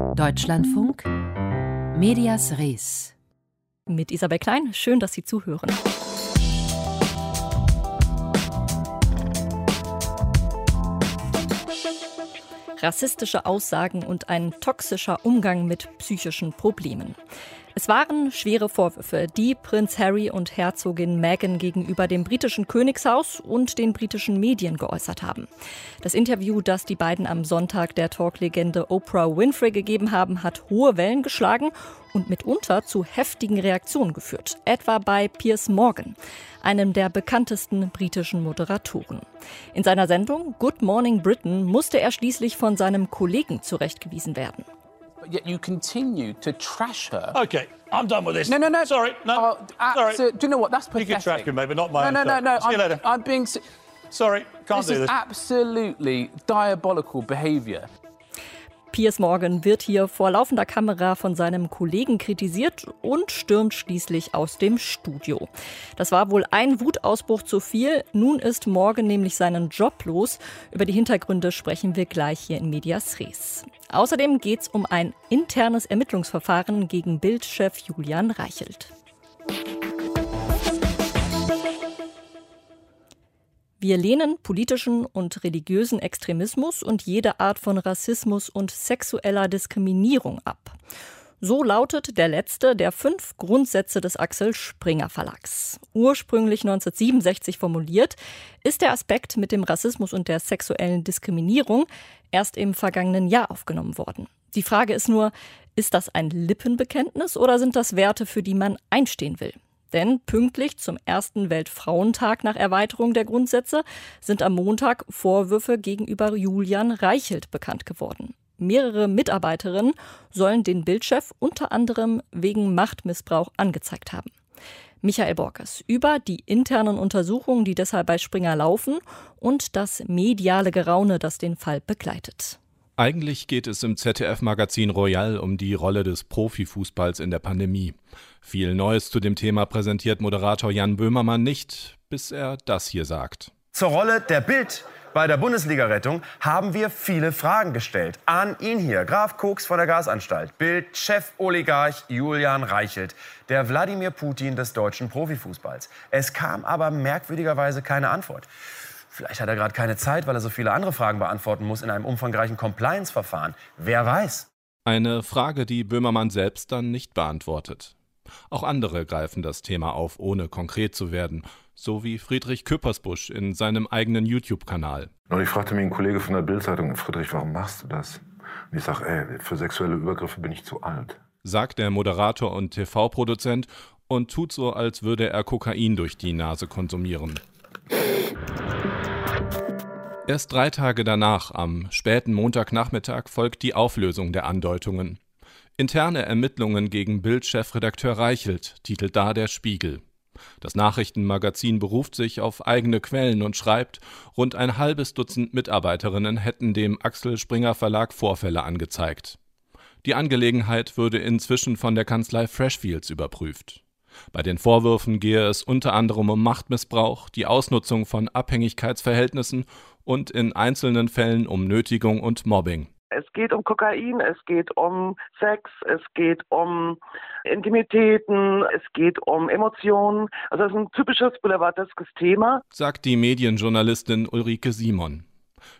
Deutschlandfunk Medias Res. Mit Isabel Klein, schön, dass Sie zuhören. Rassistische Aussagen und ein toxischer Umgang mit psychischen Problemen. Es waren schwere Vorwürfe, die Prinz Harry und Herzogin Meghan gegenüber dem britischen Königshaus und den britischen Medien geäußert haben. Das Interview, das die beiden am Sonntag der Talklegende Oprah Winfrey gegeben haben, hat hohe Wellen geschlagen und mitunter zu heftigen Reaktionen geführt, etwa bei Piers Morgan, einem der bekanntesten britischen Moderatoren. In seiner Sendung Good Morning Britain musste er schließlich von seinem Kollegen zurechtgewiesen werden. But yet you continue to trash her. Okay, I'm done with this. No, no, no. Sorry, no. Oh, Sorry. abso- Do you know what? That's You pathetic. can trash me, but not my No, own no, no, stuff. no. See you I'm, later. I'm being. Sorry, can't This do is this. absolutely diabolical behaviour. Piers Morgan wird hier vor laufender Kamera von seinem Kollegen kritisiert und stürmt schließlich aus dem Studio. Das war wohl ein Wutausbruch zu viel. Nun ist Morgan nämlich seinen Job los. Über die Hintergründe sprechen wir gleich hier in Medias Res. Außerdem geht es um ein internes Ermittlungsverfahren gegen Bildchef Julian Reichelt. Wir lehnen politischen und religiösen Extremismus und jede Art von Rassismus und sexueller Diskriminierung ab. So lautet der letzte der fünf Grundsätze des Axel Springer Verlags. Ursprünglich 1967 formuliert, ist der Aspekt mit dem Rassismus und der sexuellen Diskriminierung erst im vergangenen Jahr aufgenommen worden. Die Frage ist nur, ist das ein Lippenbekenntnis oder sind das Werte, für die man einstehen will? Denn pünktlich zum ersten Weltfrauentag nach Erweiterung der Grundsätze sind am Montag Vorwürfe gegenüber Julian Reichelt bekannt geworden. Mehrere Mitarbeiterinnen sollen den Bildchef unter anderem wegen Machtmissbrauch angezeigt haben. Michael Borkes über die internen Untersuchungen, die deshalb bei Springer laufen und das mediale Geraune, das den Fall begleitet. Eigentlich geht es im ZDF-Magazin Royal um die Rolle des Profifußballs in der Pandemie. Viel Neues zu dem Thema präsentiert Moderator Jan Böhmermann nicht, bis er das hier sagt. Zur Rolle der Bild bei der Bundesliga-Rettung haben wir viele Fragen gestellt. An ihn hier, Graf Koks von der Gasanstalt, Bild-Chef-Oligarch Julian Reichelt, der Wladimir Putin des deutschen Profifußballs. Es kam aber merkwürdigerweise keine Antwort. Vielleicht hat er gerade keine Zeit, weil er so viele andere Fragen beantworten muss in einem umfangreichen Compliance-Verfahren. Wer weiß? Eine Frage, die Böhmermann selbst dann nicht beantwortet. Auch andere greifen das Thema auf, ohne konkret zu werden, so wie Friedrich Küppersbusch in seinem eigenen YouTube-Kanal. Und ich fragte mich ein Kollege von der Bildzeitung, Friedrich, warum machst du das? Und ich sage, ey, für sexuelle Übergriffe bin ich zu alt. Sagt der Moderator und TV-Produzent und tut so, als würde er Kokain durch die Nase konsumieren. Erst drei Tage danach, am späten Montagnachmittag, folgt die Auflösung der Andeutungen. Interne Ermittlungen gegen Bild-Chefredakteur Reichelt, titelt da der Spiegel. Das Nachrichtenmagazin beruft sich auf eigene Quellen und schreibt, rund ein halbes Dutzend Mitarbeiterinnen hätten dem Axel Springer Verlag Vorfälle angezeigt. Die Angelegenheit würde inzwischen von der Kanzlei Freshfields überprüft. Bei den Vorwürfen gehe es unter anderem um Machtmissbrauch, die Ausnutzung von Abhängigkeitsverhältnissen und in einzelnen Fällen um Nötigung und Mobbing. Es geht um Kokain, es geht um Sex, es geht um Intimitäten, es geht um Emotionen. Also das ist ein typisches boulevardeskes Thema. sagt die Medienjournalistin Ulrike Simon.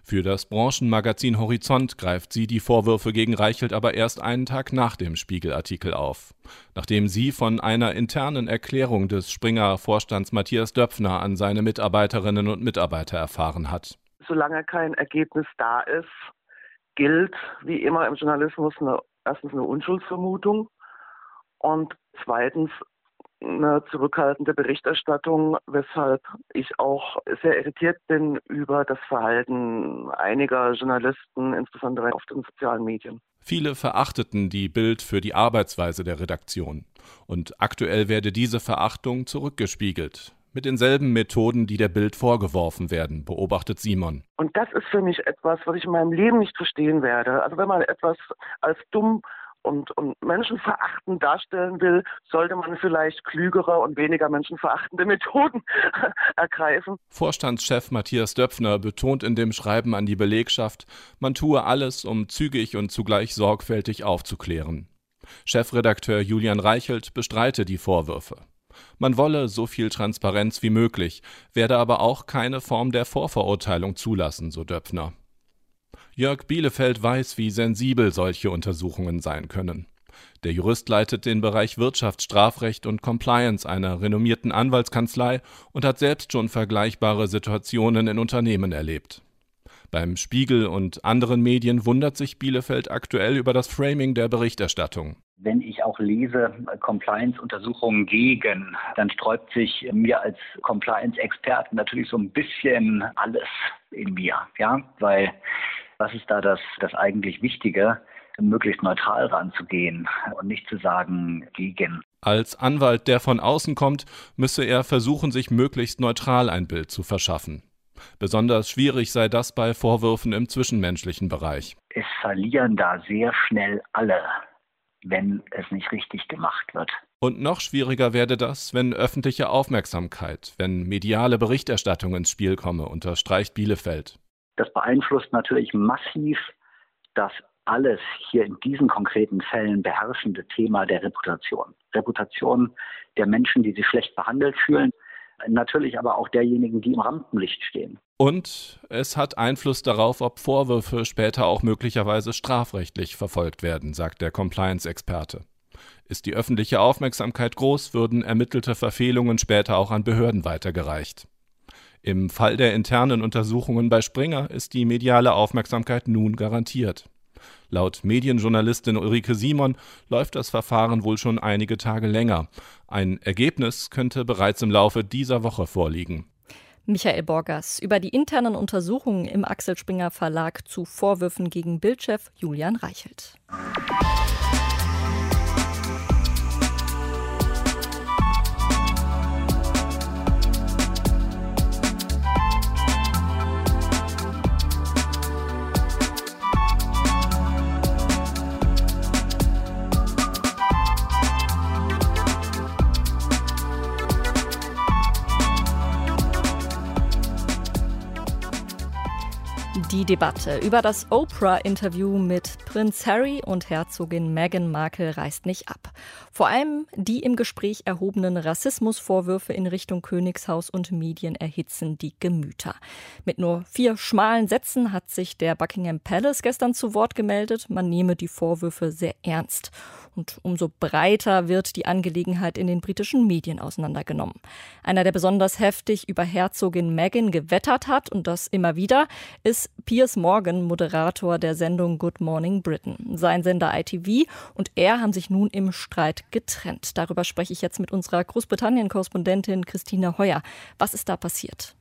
Für das Branchenmagazin Horizont greift sie die Vorwürfe gegen Reichelt aber erst einen Tag nach dem Spiegelartikel auf, nachdem sie von einer internen Erklärung des Springer-Vorstands Matthias Döpfner an seine Mitarbeiterinnen und Mitarbeiter erfahren hat. Solange kein Ergebnis da ist, gilt wie immer im Journalismus eine, erstens eine Unschuldsvermutung und zweitens eine zurückhaltende Berichterstattung, weshalb ich auch sehr irritiert bin über das Verhalten einiger Journalisten, insbesondere auf den sozialen Medien. Viele verachteten die Bild für die Arbeitsweise der Redaktion. Und aktuell werde diese Verachtung zurückgespiegelt. Mit denselben Methoden, die der Bild vorgeworfen werden, beobachtet Simon. Und das ist für mich etwas, was ich in meinem Leben nicht verstehen werde. Also wenn man etwas als dumm und, und menschenverachtend darstellen will, sollte man vielleicht klügere und weniger menschenverachtende Methoden ergreifen. Vorstandschef Matthias Döpfner betont in dem Schreiben an die Belegschaft, man tue alles, um zügig und zugleich sorgfältig aufzuklären. Chefredakteur Julian Reichelt bestreite die Vorwürfe. Man wolle so viel Transparenz wie möglich, werde aber auch keine Form der Vorverurteilung zulassen, so Döpfner. Jörg Bielefeld weiß, wie sensibel solche Untersuchungen sein können. Der Jurist leitet den Bereich Wirtschaftsstrafrecht und Compliance einer renommierten Anwaltskanzlei und hat selbst schon vergleichbare Situationen in Unternehmen erlebt. Beim Spiegel und anderen Medien wundert sich Bielefeld aktuell über das Framing der Berichterstattung. Wenn ich auch lese Compliance-Untersuchungen gegen, dann sträubt sich mir als Compliance-Experten natürlich so ein bisschen alles in mir, ja, weil was ist da das, das eigentlich Wichtige? möglichst neutral ranzugehen und nicht zu sagen gegen. Als Anwalt, der von außen kommt, müsse er versuchen, sich möglichst neutral ein Bild zu verschaffen. Besonders schwierig sei das bei Vorwürfen im zwischenmenschlichen Bereich. Es verlieren da sehr schnell alle, wenn es nicht richtig gemacht wird. Und noch schwieriger werde das, wenn öffentliche Aufmerksamkeit, wenn mediale Berichterstattung ins Spiel komme, unterstreicht Bielefeld. Das beeinflusst natürlich massiv das alles hier in diesen konkreten Fällen beherrschende Thema der Reputation. Reputation der Menschen, die sich schlecht behandelt fühlen, natürlich aber auch derjenigen, die im Rampenlicht stehen. Und es hat Einfluss darauf, ob Vorwürfe später auch möglicherweise strafrechtlich verfolgt werden, sagt der Compliance-Experte. Ist die öffentliche Aufmerksamkeit groß, würden ermittelte Verfehlungen später auch an Behörden weitergereicht. Im Fall der internen Untersuchungen bei Springer ist die mediale Aufmerksamkeit nun garantiert. Laut Medienjournalistin Ulrike Simon läuft das Verfahren wohl schon einige Tage länger. Ein Ergebnis könnte bereits im Laufe dieser Woche vorliegen. Michael Borgers über die internen Untersuchungen im Axel Springer Verlag zu Vorwürfen gegen Bildchef Julian Reichelt. Die Debatte über das Oprah-Interview mit Prinz Harry und Herzogin Meghan Markle reißt nicht ab. Vor allem die im Gespräch erhobenen Rassismusvorwürfe in Richtung Königshaus und Medien erhitzen die Gemüter. Mit nur vier schmalen Sätzen hat sich der Buckingham Palace gestern zu Wort gemeldet. Man nehme die Vorwürfe sehr ernst. Und umso breiter wird die Angelegenheit in den britischen Medien auseinandergenommen. Einer, der besonders heftig über Herzogin Meghan gewettert hat und das immer wieder, ist Piers Morgan, Moderator der Sendung Good Morning Britain. Sein Sender ITV und er haben sich nun im Streit getrennt. Darüber spreche ich jetzt mit unserer Großbritannien-Korrespondentin Christine Heuer. Was ist da passiert?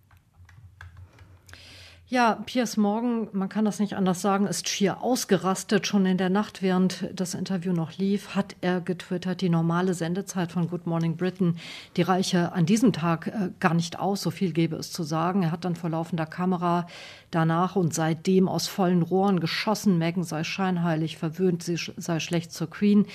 Ja, Piers Morgan, man kann das nicht anders sagen, ist schier ausgerastet. Schon in der Nacht, während das Interview noch lief, hat er getwittert, die normale Sendezeit von Good Morning Britain, die reiche an diesem Tag äh, gar nicht aus, so viel gäbe es zu sagen. Er hat dann vor laufender Kamera danach und seitdem aus vollen Rohren geschossen, Meghan sei scheinheilig, verwöhnt, sie sei schlecht zur Queen.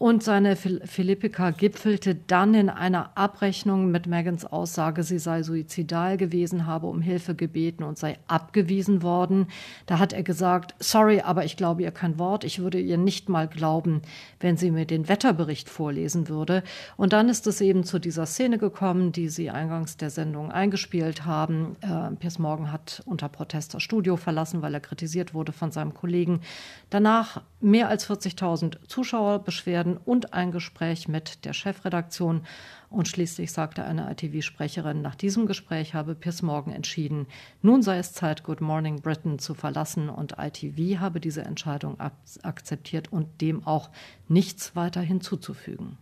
Und seine Philippika gipfelte dann in einer Abrechnung mit Megans Aussage, sie sei suizidal gewesen, habe um Hilfe gebeten und sei abgewiesen worden. Da hat er gesagt, sorry, aber ich glaube ihr kein Wort. Ich würde ihr nicht mal glauben, wenn sie mir den Wetterbericht vorlesen würde. Und dann ist es eben zu dieser Szene gekommen, die Sie eingangs der Sendung eingespielt haben. Äh, Piers Morgan hat unter Protest das Studio verlassen, weil er kritisiert wurde von seinem Kollegen. Danach mehr als 40.000 Zuschauerbeschwerden werden und ein Gespräch mit der Chefredaktion. Und schließlich sagte eine ITV-Sprecherin, nach diesem Gespräch habe Piers Morgan entschieden, nun sei es Zeit, Good Morning Britain zu verlassen. Und ITV habe diese Entscheidung akzeptiert und dem auch nichts weiter hinzuzufügen.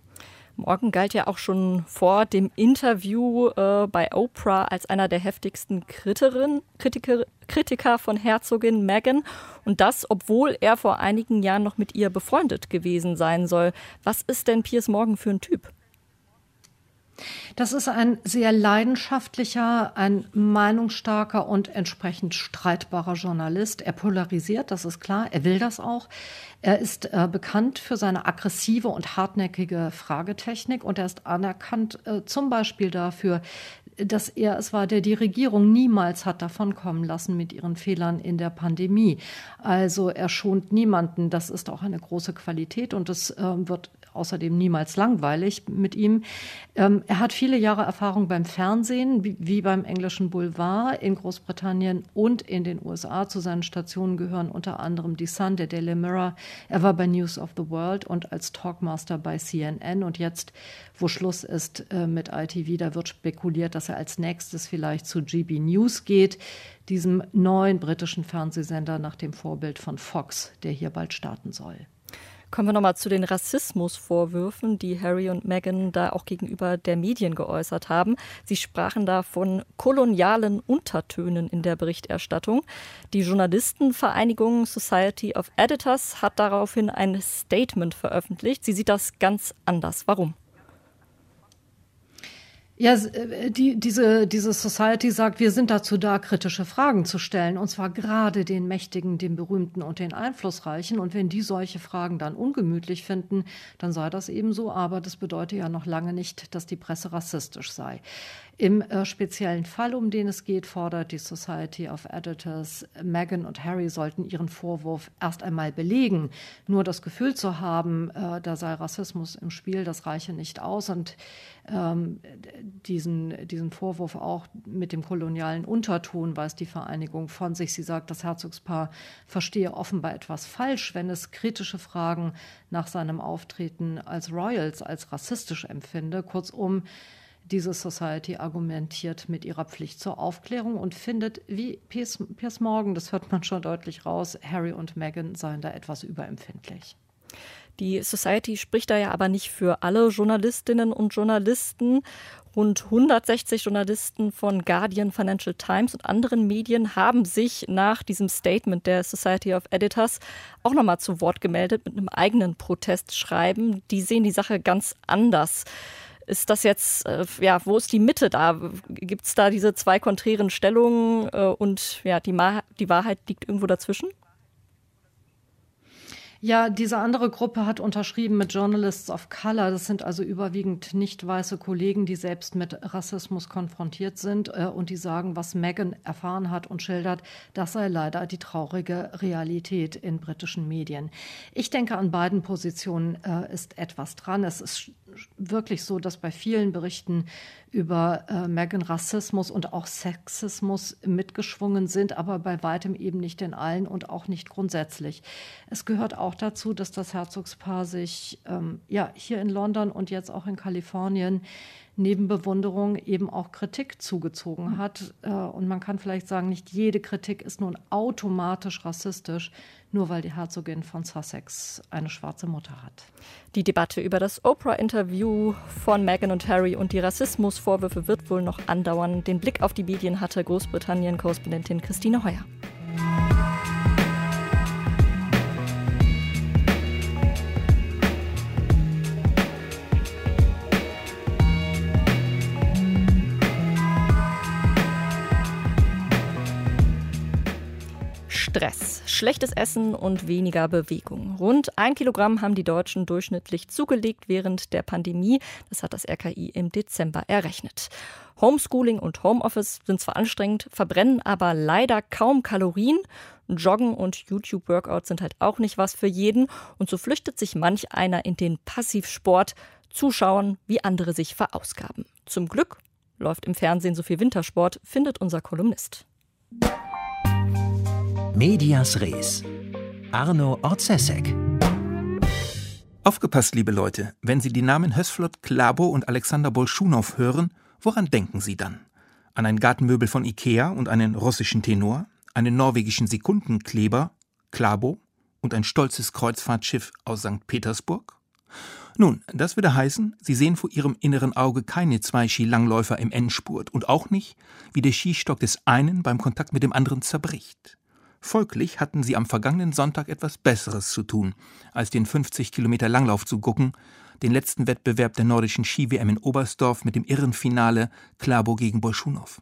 Morgan galt ja auch schon vor dem Interview äh, bei Oprah als einer der heftigsten Kriterin, Kritiker, Kritiker von Herzogin Meghan. Und das, obwohl er vor einigen Jahren noch mit ihr befreundet gewesen sein soll. Was ist denn Piers Morgan für ein Typ? Das ist ein sehr leidenschaftlicher, ein meinungsstarker und entsprechend streitbarer Journalist. Er polarisiert, das ist klar. Er will das auch. Er ist äh, bekannt für seine aggressive und hartnäckige Fragetechnik und er ist anerkannt äh, zum Beispiel dafür, dass er es war, der die Regierung niemals hat davonkommen lassen mit ihren Fehlern in der Pandemie. Also er schont niemanden. Das ist auch eine große Qualität und es äh, wird außerdem niemals langweilig mit ihm. Ähm, er hat viele Jahre Erfahrung beim Fernsehen, wie, wie, beim englischen Boulevard in Großbritannien und in den USA. Zu seinen Stationen gehören unter anderem die Sun, der Daily Mirror. Er war bei News of the World und als Talkmaster bei CNN. Und jetzt, wo Schluss ist äh, mit ITV, da wird spekuliert, dass er als nächstes vielleicht zu GB News geht, diesem neuen britischen Fernsehsender nach dem Vorbild von Fox, der hier bald starten soll. Kommen wir nochmal zu den Rassismusvorwürfen, die Harry und Meghan da auch gegenüber der Medien geäußert haben. Sie sprachen da von kolonialen Untertönen in der Berichterstattung. Die Journalistenvereinigung Society of Editors hat daraufhin ein Statement veröffentlicht. Sie sieht das ganz anders. Warum? Ja, äh, die, diese, diese Society sagt, wir sind dazu da, kritische Fragen zu stellen, und zwar gerade den Mächtigen, den Berühmten und den Einflussreichen. Und wenn die solche Fragen dann ungemütlich finden, dann sei das eben so. Aber das bedeutet ja noch lange nicht, dass die Presse rassistisch sei. Im äh, speziellen Fall, um den es geht, fordert die Society of Editors, Meghan und Harry sollten ihren Vorwurf erst einmal belegen. Nur das Gefühl zu haben, äh, da sei Rassismus im Spiel, das reiche nicht aus. Und ähm, diesen, diesen Vorwurf auch mit dem kolonialen Unterton weist die Vereinigung von sich. Sie sagt, das Herzogspaar verstehe offenbar etwas falsch, wenn es kritische Fragen nach seinem Auftreten als Royals als rassistisch empfinde. Kurzum, diese Society argumentiert mit ihrer Pflicht zur Aufklärung und findet, wie Piers, Piers Morgan, das hört man schon deutlich raus, Harry und Meghan seien da etwas überempfindlich. Die Society spricht da ja aber nicht für alle Journalistinnen und Journalisten. Rund 160 Journalisten von Guardian, Financial Times und anderen Medien haben sich nach diesem Statement der Society of Editors auch nochmal zu Wort gemeldet mit einem eigenen Protestschreiben. Die sehen die Sache ganz anders. Ist das jetzt, äh, ja, wo ist die Mitte da? Gibt es da diese zwei konträren Stellungen äh, und ja, die, die Wahrheit liegt irgendwo dazwischen? Ja, diese andere Gruppe hat unterschrieben mit Journalists of Color. Das sind also überwiegend nicht weiße Kollegen, die selbst mit Rassismus konfrontiert sind äh, und die sagen, was Meghan erfahren hat und schildert, das sei leider die traurige Realität in britischen Medien. Ich denke, an beiden Positionen äh, ist etwas dran. Es ist wirklich so, dass bei vielen Berichten über äh, Meghan Rassismus und auch Sexismus mitgeschwungen sind, aber bei weitem eben nicht in allen und auch nicht grundsätzlich. Es gehört auch dazu, dass das Herzogspaar sich ähm, ja hier in London und jetzt auch in Kalifornien neben Bewunderung eben auch Kritik zugezogen hat. Äh, und man kann vielleicht sagen, nicht jede Kritik ist nun automatisch rassistisch, nur weil die Herzogin von Sussex eine schwarze Mutter hat. Die Debatte über das Oprah-Interview von Meghan und Harry und die Rassismusvorwürfe wird wohl noch andauern. Den Blick auf die Medien hatte Großbritannien-Korrespondentin Christine Heuer. Stress, schlechtes Essen und weniger Bewegung. Rund ein Kilogramm haben die Deutschen durchschnittlich zugelegt während der Pandemie. Das hat das RKI im Dezember errechnet. Homeschooling und Homeoffice sind zwar anstrengend, verbrennen aber leider kaum Kalorien. Joggen und YouTube-Workouts sind halt auch nicht was für jeden. Und so flüchtet sich manch einer in den Passivsport, zuschauen, wie andere sich verausgaben. Zum Glück läuft im Fernsehen so viel Wintersport, findet unser Kolumnist. Medias Res. Arno Orzesek. Aufgepasst, liebe Leute, wenn Sie die Namen Hösflot Klabo und Alexander Bolschunow hören, woran denken Sie dann? An ein Gartenmöbel von Ikea und einen russischen Tenor, einen norwegischen Sekundenkleber, Klabo und ein stolzes Kreuzfahrtschiff aus St. Petersburg? Nun, das würde heißen, Sie sehen vor Ihrem inneren Auge keine zwei Skilangläufer im Endspurt und auch nicht, wie der Skistock des einen beim Kontakt mit dem anderen zerbricht. Folglich hatten sie am vergangenen Sonntag etwas Besseres zu tun, als den 50 Kilometer Langlauf zu gucken, den letzten Wettbewerb der nordischen Ski-WM in Oberstdorf mit dem Irrenfinale Klabo gegen Bolschunow.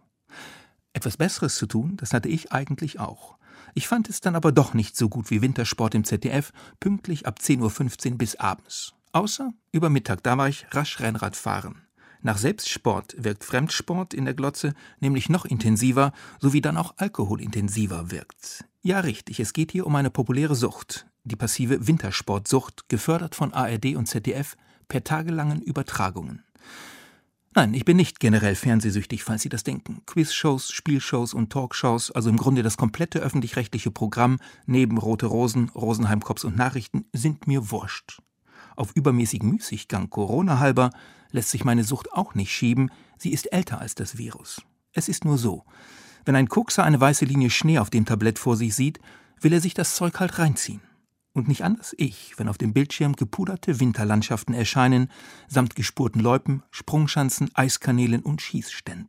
Etwas Besseres zu tun, das hatte ich eigentlich auch. Ich fand es dann aber doch nicht so gut wie Wintersport im ZDF, pünktlich ab 10.15 Uhr bis abends. Außer über Mittag, da war ich rasch Rennrad fahren. Nach Selbstsport wirkt Fremdsport in der Glotze nämlich noch intensiver, sowie dann auch Alkohol intensiver wirkt. Ja, richtig, es geht hier um eine populäre Sucht, die passive Wintersportsucht, gefördert von ARD und ZDF per tagelangen Übertragungen. Nein, ich bin nicht generell fernsehsüchtig, falls Sie das denken. Quizshows, Spielshows und Talkshows, also im Grunde das komplette öffentlich-rechtliche Programm neben Rote Rosen, Rosenheim Cops und Nachrichten, sind mir wurscht. Auf übermäßigen Müßiggang Corona halber lässt sich meine Sucht auch nicht schieben, sie ist älter als das Virus. Es ist nur so, wenn ein Kokser eine weiße Linie Schnee auf dem Tablett vor sich sieht, will er sich das Zeug halt reinziehen. Und nicht anders ich, wenn auf dem Bildschirm gepuderte Winterlandschaften erscheinen, samt gespurten Loipen, Sprungschanzen, Eiskanälen und Schießständen.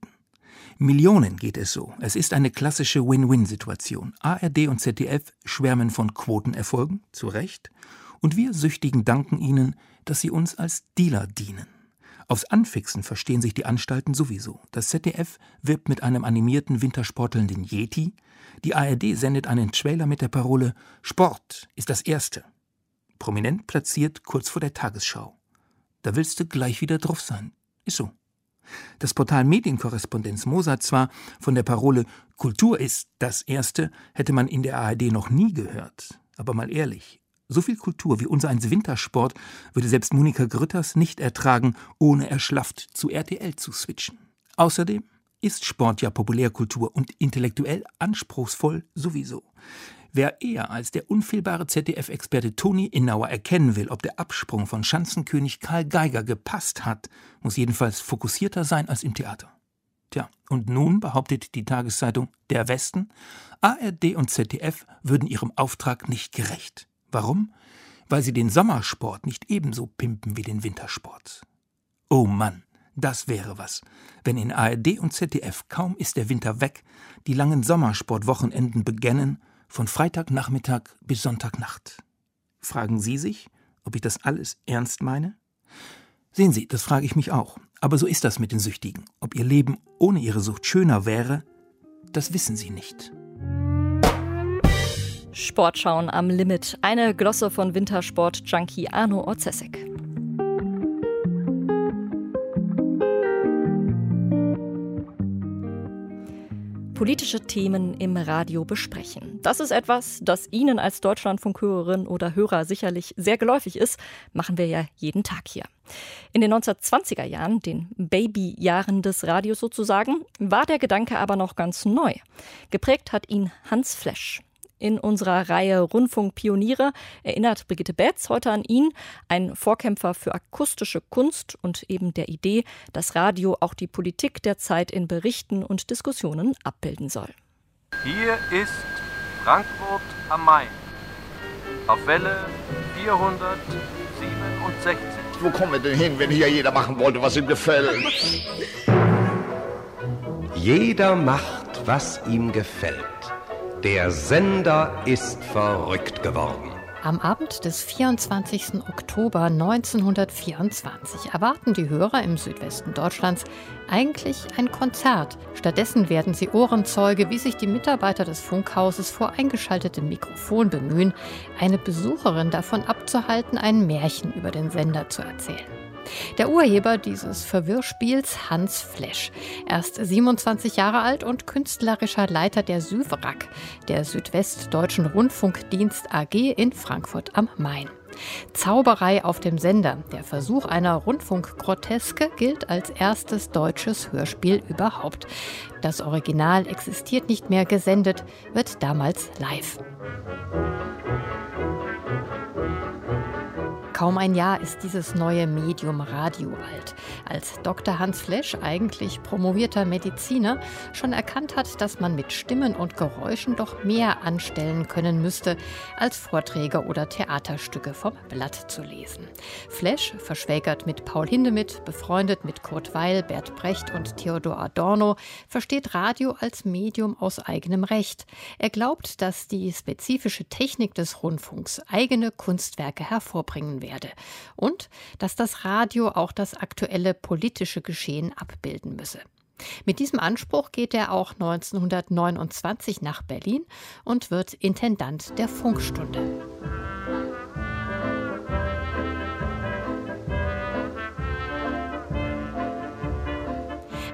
Millionen geht es so. Es ist eine klassische Win-Win-Situation. ARD und ZDF schwärmen von Quotenerfolgen, zu Recht, und wir Süchtigen danken ihnen, dass sie uns als Dealer dienen. Aufs Anfixen verstehen sich die Anstalten sowieso. Das ZDF wirbt mit einem animierten wintersportelnden Yeti, die ARD sendet einen Trailer mit der Parole Sport ist das Erste. Prominent platziert kurz vor der Tagesschau. Da willst du gleich wieder drauf sein. Ist so. Das Portal Medienkorrespondenz Moser zwar von der Parole Kultur ist das Erste, hätte man in der ARD noch nie gehört. Aber mal ehrlich, so viel Kultur wie unser eins Wintersport würde selbst Monika Grütters nicht ertragen, ohne erschlafft zu RTL zu switchen. Außerdem ist Sport ja Populärkultur und intellektuell anspruchsvoll sowieso. Wer eher als der unfehlbare ZDF-Experte Toni Innauer erkennen will, ob der Absprung von Schanzenkönig Karl Geiger gepasst hat, muss jedenfalls fokussierter sein als im Theater. Tja, und nun behauptet die Tageszeitung Der Westen, ARD und ZDF würden ihrem Auftrag nicht gerecht. Warum? Weil sie den Sommersport nicht ebenso pimpen wie den Wintersport. Oh Mann, das wäre was. Wenn in ARD und ZDF kaum ist der Winter weg, die langen Sommersportwochenenden beginnen, von Freitagnachmittag bis Sonntagnacht. Fragen Sie sich, ob ich das alles ernst meine? Sehen Sie, das frage ich mich auch. Aber so ist das mit den Süchtigen. Ob ihr Leben ohne ihre Sucht schöner wäre, das wissen sie nicht. Sportschauen am Limit. Eine Glosse von Wintersport-Junkie Arno Orzesek. politische Themen im Radio besprechen. Das ist etwas, das Ihnen als Deutschlandfunkhörerin oder Hörer sicherlich sehr geläufig ist, machen wir ja jeden Tag hier. In den 1920er Jahren, den Babyjahren des Radios sozusagen, war der Gedanke aber noch ganz neu. Geprägt hat ihn Hans Flesch. In unserer Reihe Rundfunkpioniere erinnert Brigitte Betz heute an ihn, ein Vorkämpfer für akustische Kunst und eben der Idee, dass Radio auch die Politik der Zeit in Berichten und Diskussionen abbilden soll. Hier ist Frankfurt am Main auf Welle 467. Wo kommen wir denn hin, wenn hier jeder machen wollte, was ihm gefällt? Jeder macht, was ihm gefällt. Der Sender ist verrückt geworden. Am Abend des 24. Oktober 1924 erwarten die Hörer im Südwesten Deutschlands eigentlich ein Konzert. Stattdessen werden sie Ohrenzeuge, wie sich die Mitarbeiter des Funkhauses vor eingeschaltetem Mikrofon bemühen, eine Besucherin davon abzuhalten, ein Märchen über den Sender zu erzählen. Der Urheber dieses Verwirrspiels, Hans Flesch. Erst 27 Jahre alt und künstlerischer Leiter der SÜVRAG, der Südwestdeutschen Rundfunkdienst AG in Frankfurt am Main. Zauberei auf dem Sender. Der Versuch einer Rundfunkgroteske gilt als erstes deutsches Hörspiel überhaupt. Das Original existiert nicht mehr gesendet, wird damals live. Kaum ein Jahr ist dieses neue Medium Radio alt. Als Dr. Hans Flesch, eigentlich promovierter Mediziner, schon erkannt hat, dass man mit Stimmen und Geräuschen doch mehr anstellen können müsste, als Vorträge oder Theaterstücke vom Blatt zu lesen. Flesch, verschwägert mit Paul Hindemith, befreundet mit Kurt Weil, Bert Brecht und Theodor Adorno, versteht Radio als Medium aus eigenem Recht. Er glaubt, dass die spezifische Technik des Rundfunks eigene Kunstwerke hervorbringen wird werde und dass das Radio auch das aktuelle politische Geschehen abbilden müsse. Mit diesem Anspruch geht er auch 1929 nach Berlin und wird Intendant der Funkstunde.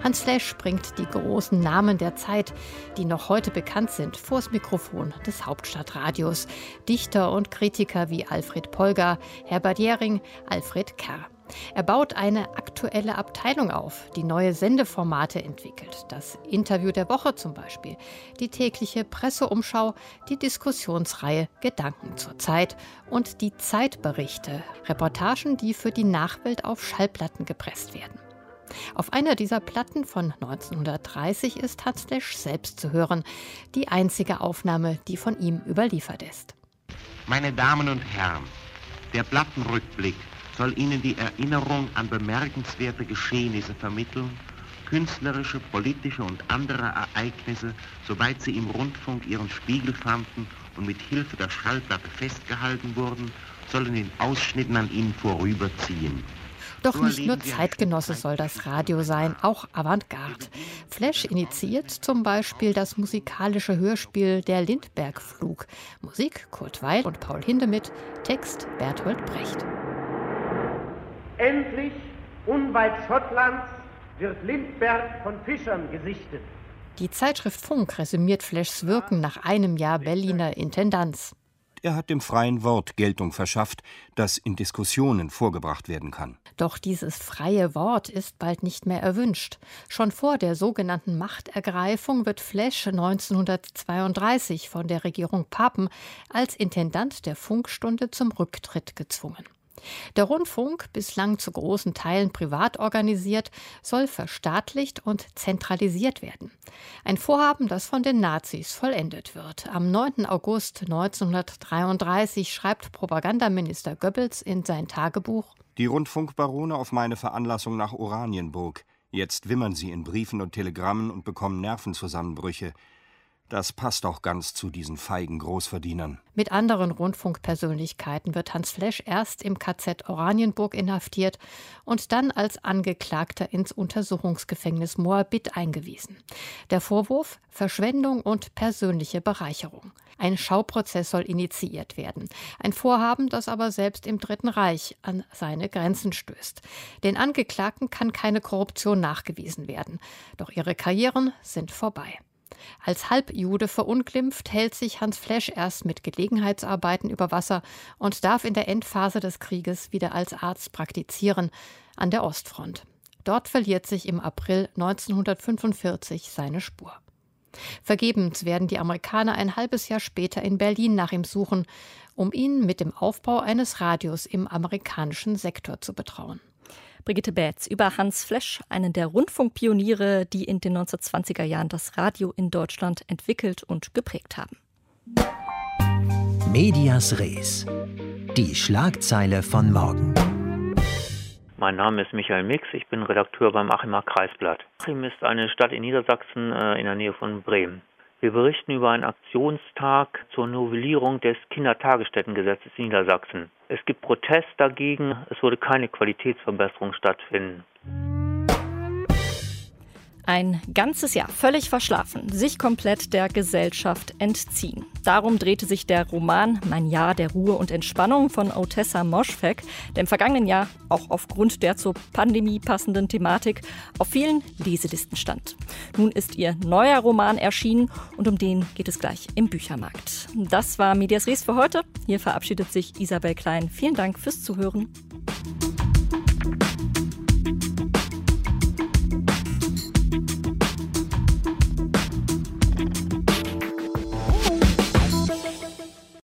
Hans Flesch bringt die großen Namen der Zeit, die noch heute bekannt sind, vors Mikrofon des Hauptstadtradios. Dichter und Kritiker wie Alfred Polger, Herbert Jering, Alfred Kerr. Er baut eine aktuelle Abteilung auf, die neue Sendeformate entwickelt. Das Interview der Woche zum Beispiel, die tägliche Presseumschau, die Diskussionsreihe Gedanken zur Zeit und die Zeitberichte, Reportagen, die für die Nachwelt auf Schallplatten gepresst werden. Auf einer dieser Platten von 1930 ist Hatzlesch selbst zu hören, die einzige Aufnahme, die von ihm überliefert ist. Meine Damen und Herren, der Plattenrückblick soll Ihnen die Erinnerung an bemerkenswerte Geschehnisse vermitteln, künstlerische, politische und andere Ereignisse, soweit sie im Rundfunk ihren Spiegel fanden und mit Hilfe der Schallplatte festgehalten wurden, sollen in Ausschnitten an Ihnen vorüberziehen. Doch nicht nur Zeitgenosse soll das Radio sein, auch Avantgarde. Flash initiiert zum Beispiel das musikalische Hörspiel Der Lindbergflug. Musik Kurt Weil und Paul Hindemith, Text Bertolt Brecht. Endlich, unweit Schottlands, wird Lindberg von Fischern gesichtet. Die Zeitschrift Funk resümiert Flashs Wirken nach einem Jahr Berliner Intendanz. Er hat dem freien Wort Geltung verschafft, das in Diskussionen vorgebracht werden kann. Doch dieses freie Wort ist bald nicht mehr erwünscht. Schon vor der sogenannten Machtergreifung wird Flash 1932 von der Regierung Papen als Intendant der Funkstunde zum Rücktritt gezwungen. Der Rundfunk, bislang zu großen Teilen privat organisiert, soll verstaatlicht und zentralisiert werden. Ein Vorhaben, das von den Nazis vollendet wird. Am 9. August 1933 schreibt Propagandaminister Goebbels in sein Tagebuch Die Rundfunkbarone auf meine Veranlassung nach Oranienburg. Jetzt wimmern sie in Briefen und Telegrammen und bekommen Nervenzusammenbrüche. Das passt auch ganz zu diesen feigen Großverdienern. Mit anderen Rundfunkpersönlichkeiten wird Hans Flesch erst im KZ Oranienburg inhaftiert und dann als Angeklagter ins Untersuchungsgefängnis Moabit eingewiesen. Der Vorwurf Verschwendung und persönliche Bereicherung. Ein Schauprozess soll initiiert werden. Ein Vorhaben, das aber selbst im Dritten Reich an seine Grenzen stößt. Den Angeklagten kann keine Korruption nachgewiesen werden. Doch ihre Karrieren sind vorbei. Als Halbjude verunglimpft, hält sich Hans Flesch erst mit Gelegenheitsarbeiten über Wasser und darf in der Endphase des Krieges wieder als Arzt praktizieren an der Ostfront. Dort verliert sich im April 1945 seine Spur. Vergebens werden die Amerikaner ein halbes Jahr später in Berlin nach ihm suchen, um ihn mit dem Aufbau eines Radios im amerikanischen Sektor zu betrauen. Brigitte Bätz über Hans Flesch, einen der Rundfunkpioniere, die in den 1920er Jahren das Radio in Deutschland entwickelt und geprägt haben. Medias Res. Die Schlagzeile von morgen. Mein Name ist Michael Mix, ich bin Redakteur beim Achimer Kreisblatt. Achim ist eine Stadt in Niedersachsen äh, in der Nähe von Bremen. Wir berichten über einen Aktionstag zur Novellierung des Kindertagesstättengesetzes in Niedersachsen. Es gibt Protest dagegen, es würde keine Qualitätsverbesserung stattfinden. Ein ganzes Jahr völlig verschlafen, sich komplett der Gesellschaft entziehen. Darum drehte sich der Roman Mein Jahr der Ruhe und Entspannung von Otessa Moschfek, der im vergangenen Jahr auch aufgrund der zur Pandemie passenden Thematik auf vielen Leselisten stand. Nun ist ihr neuer Roman erschienen und um den geht es gleich im Büchermarkt. Das war Medias Res für heute. Hier verabschiedet sich Isabel Klein. Vielen Dank fürs Zuhören.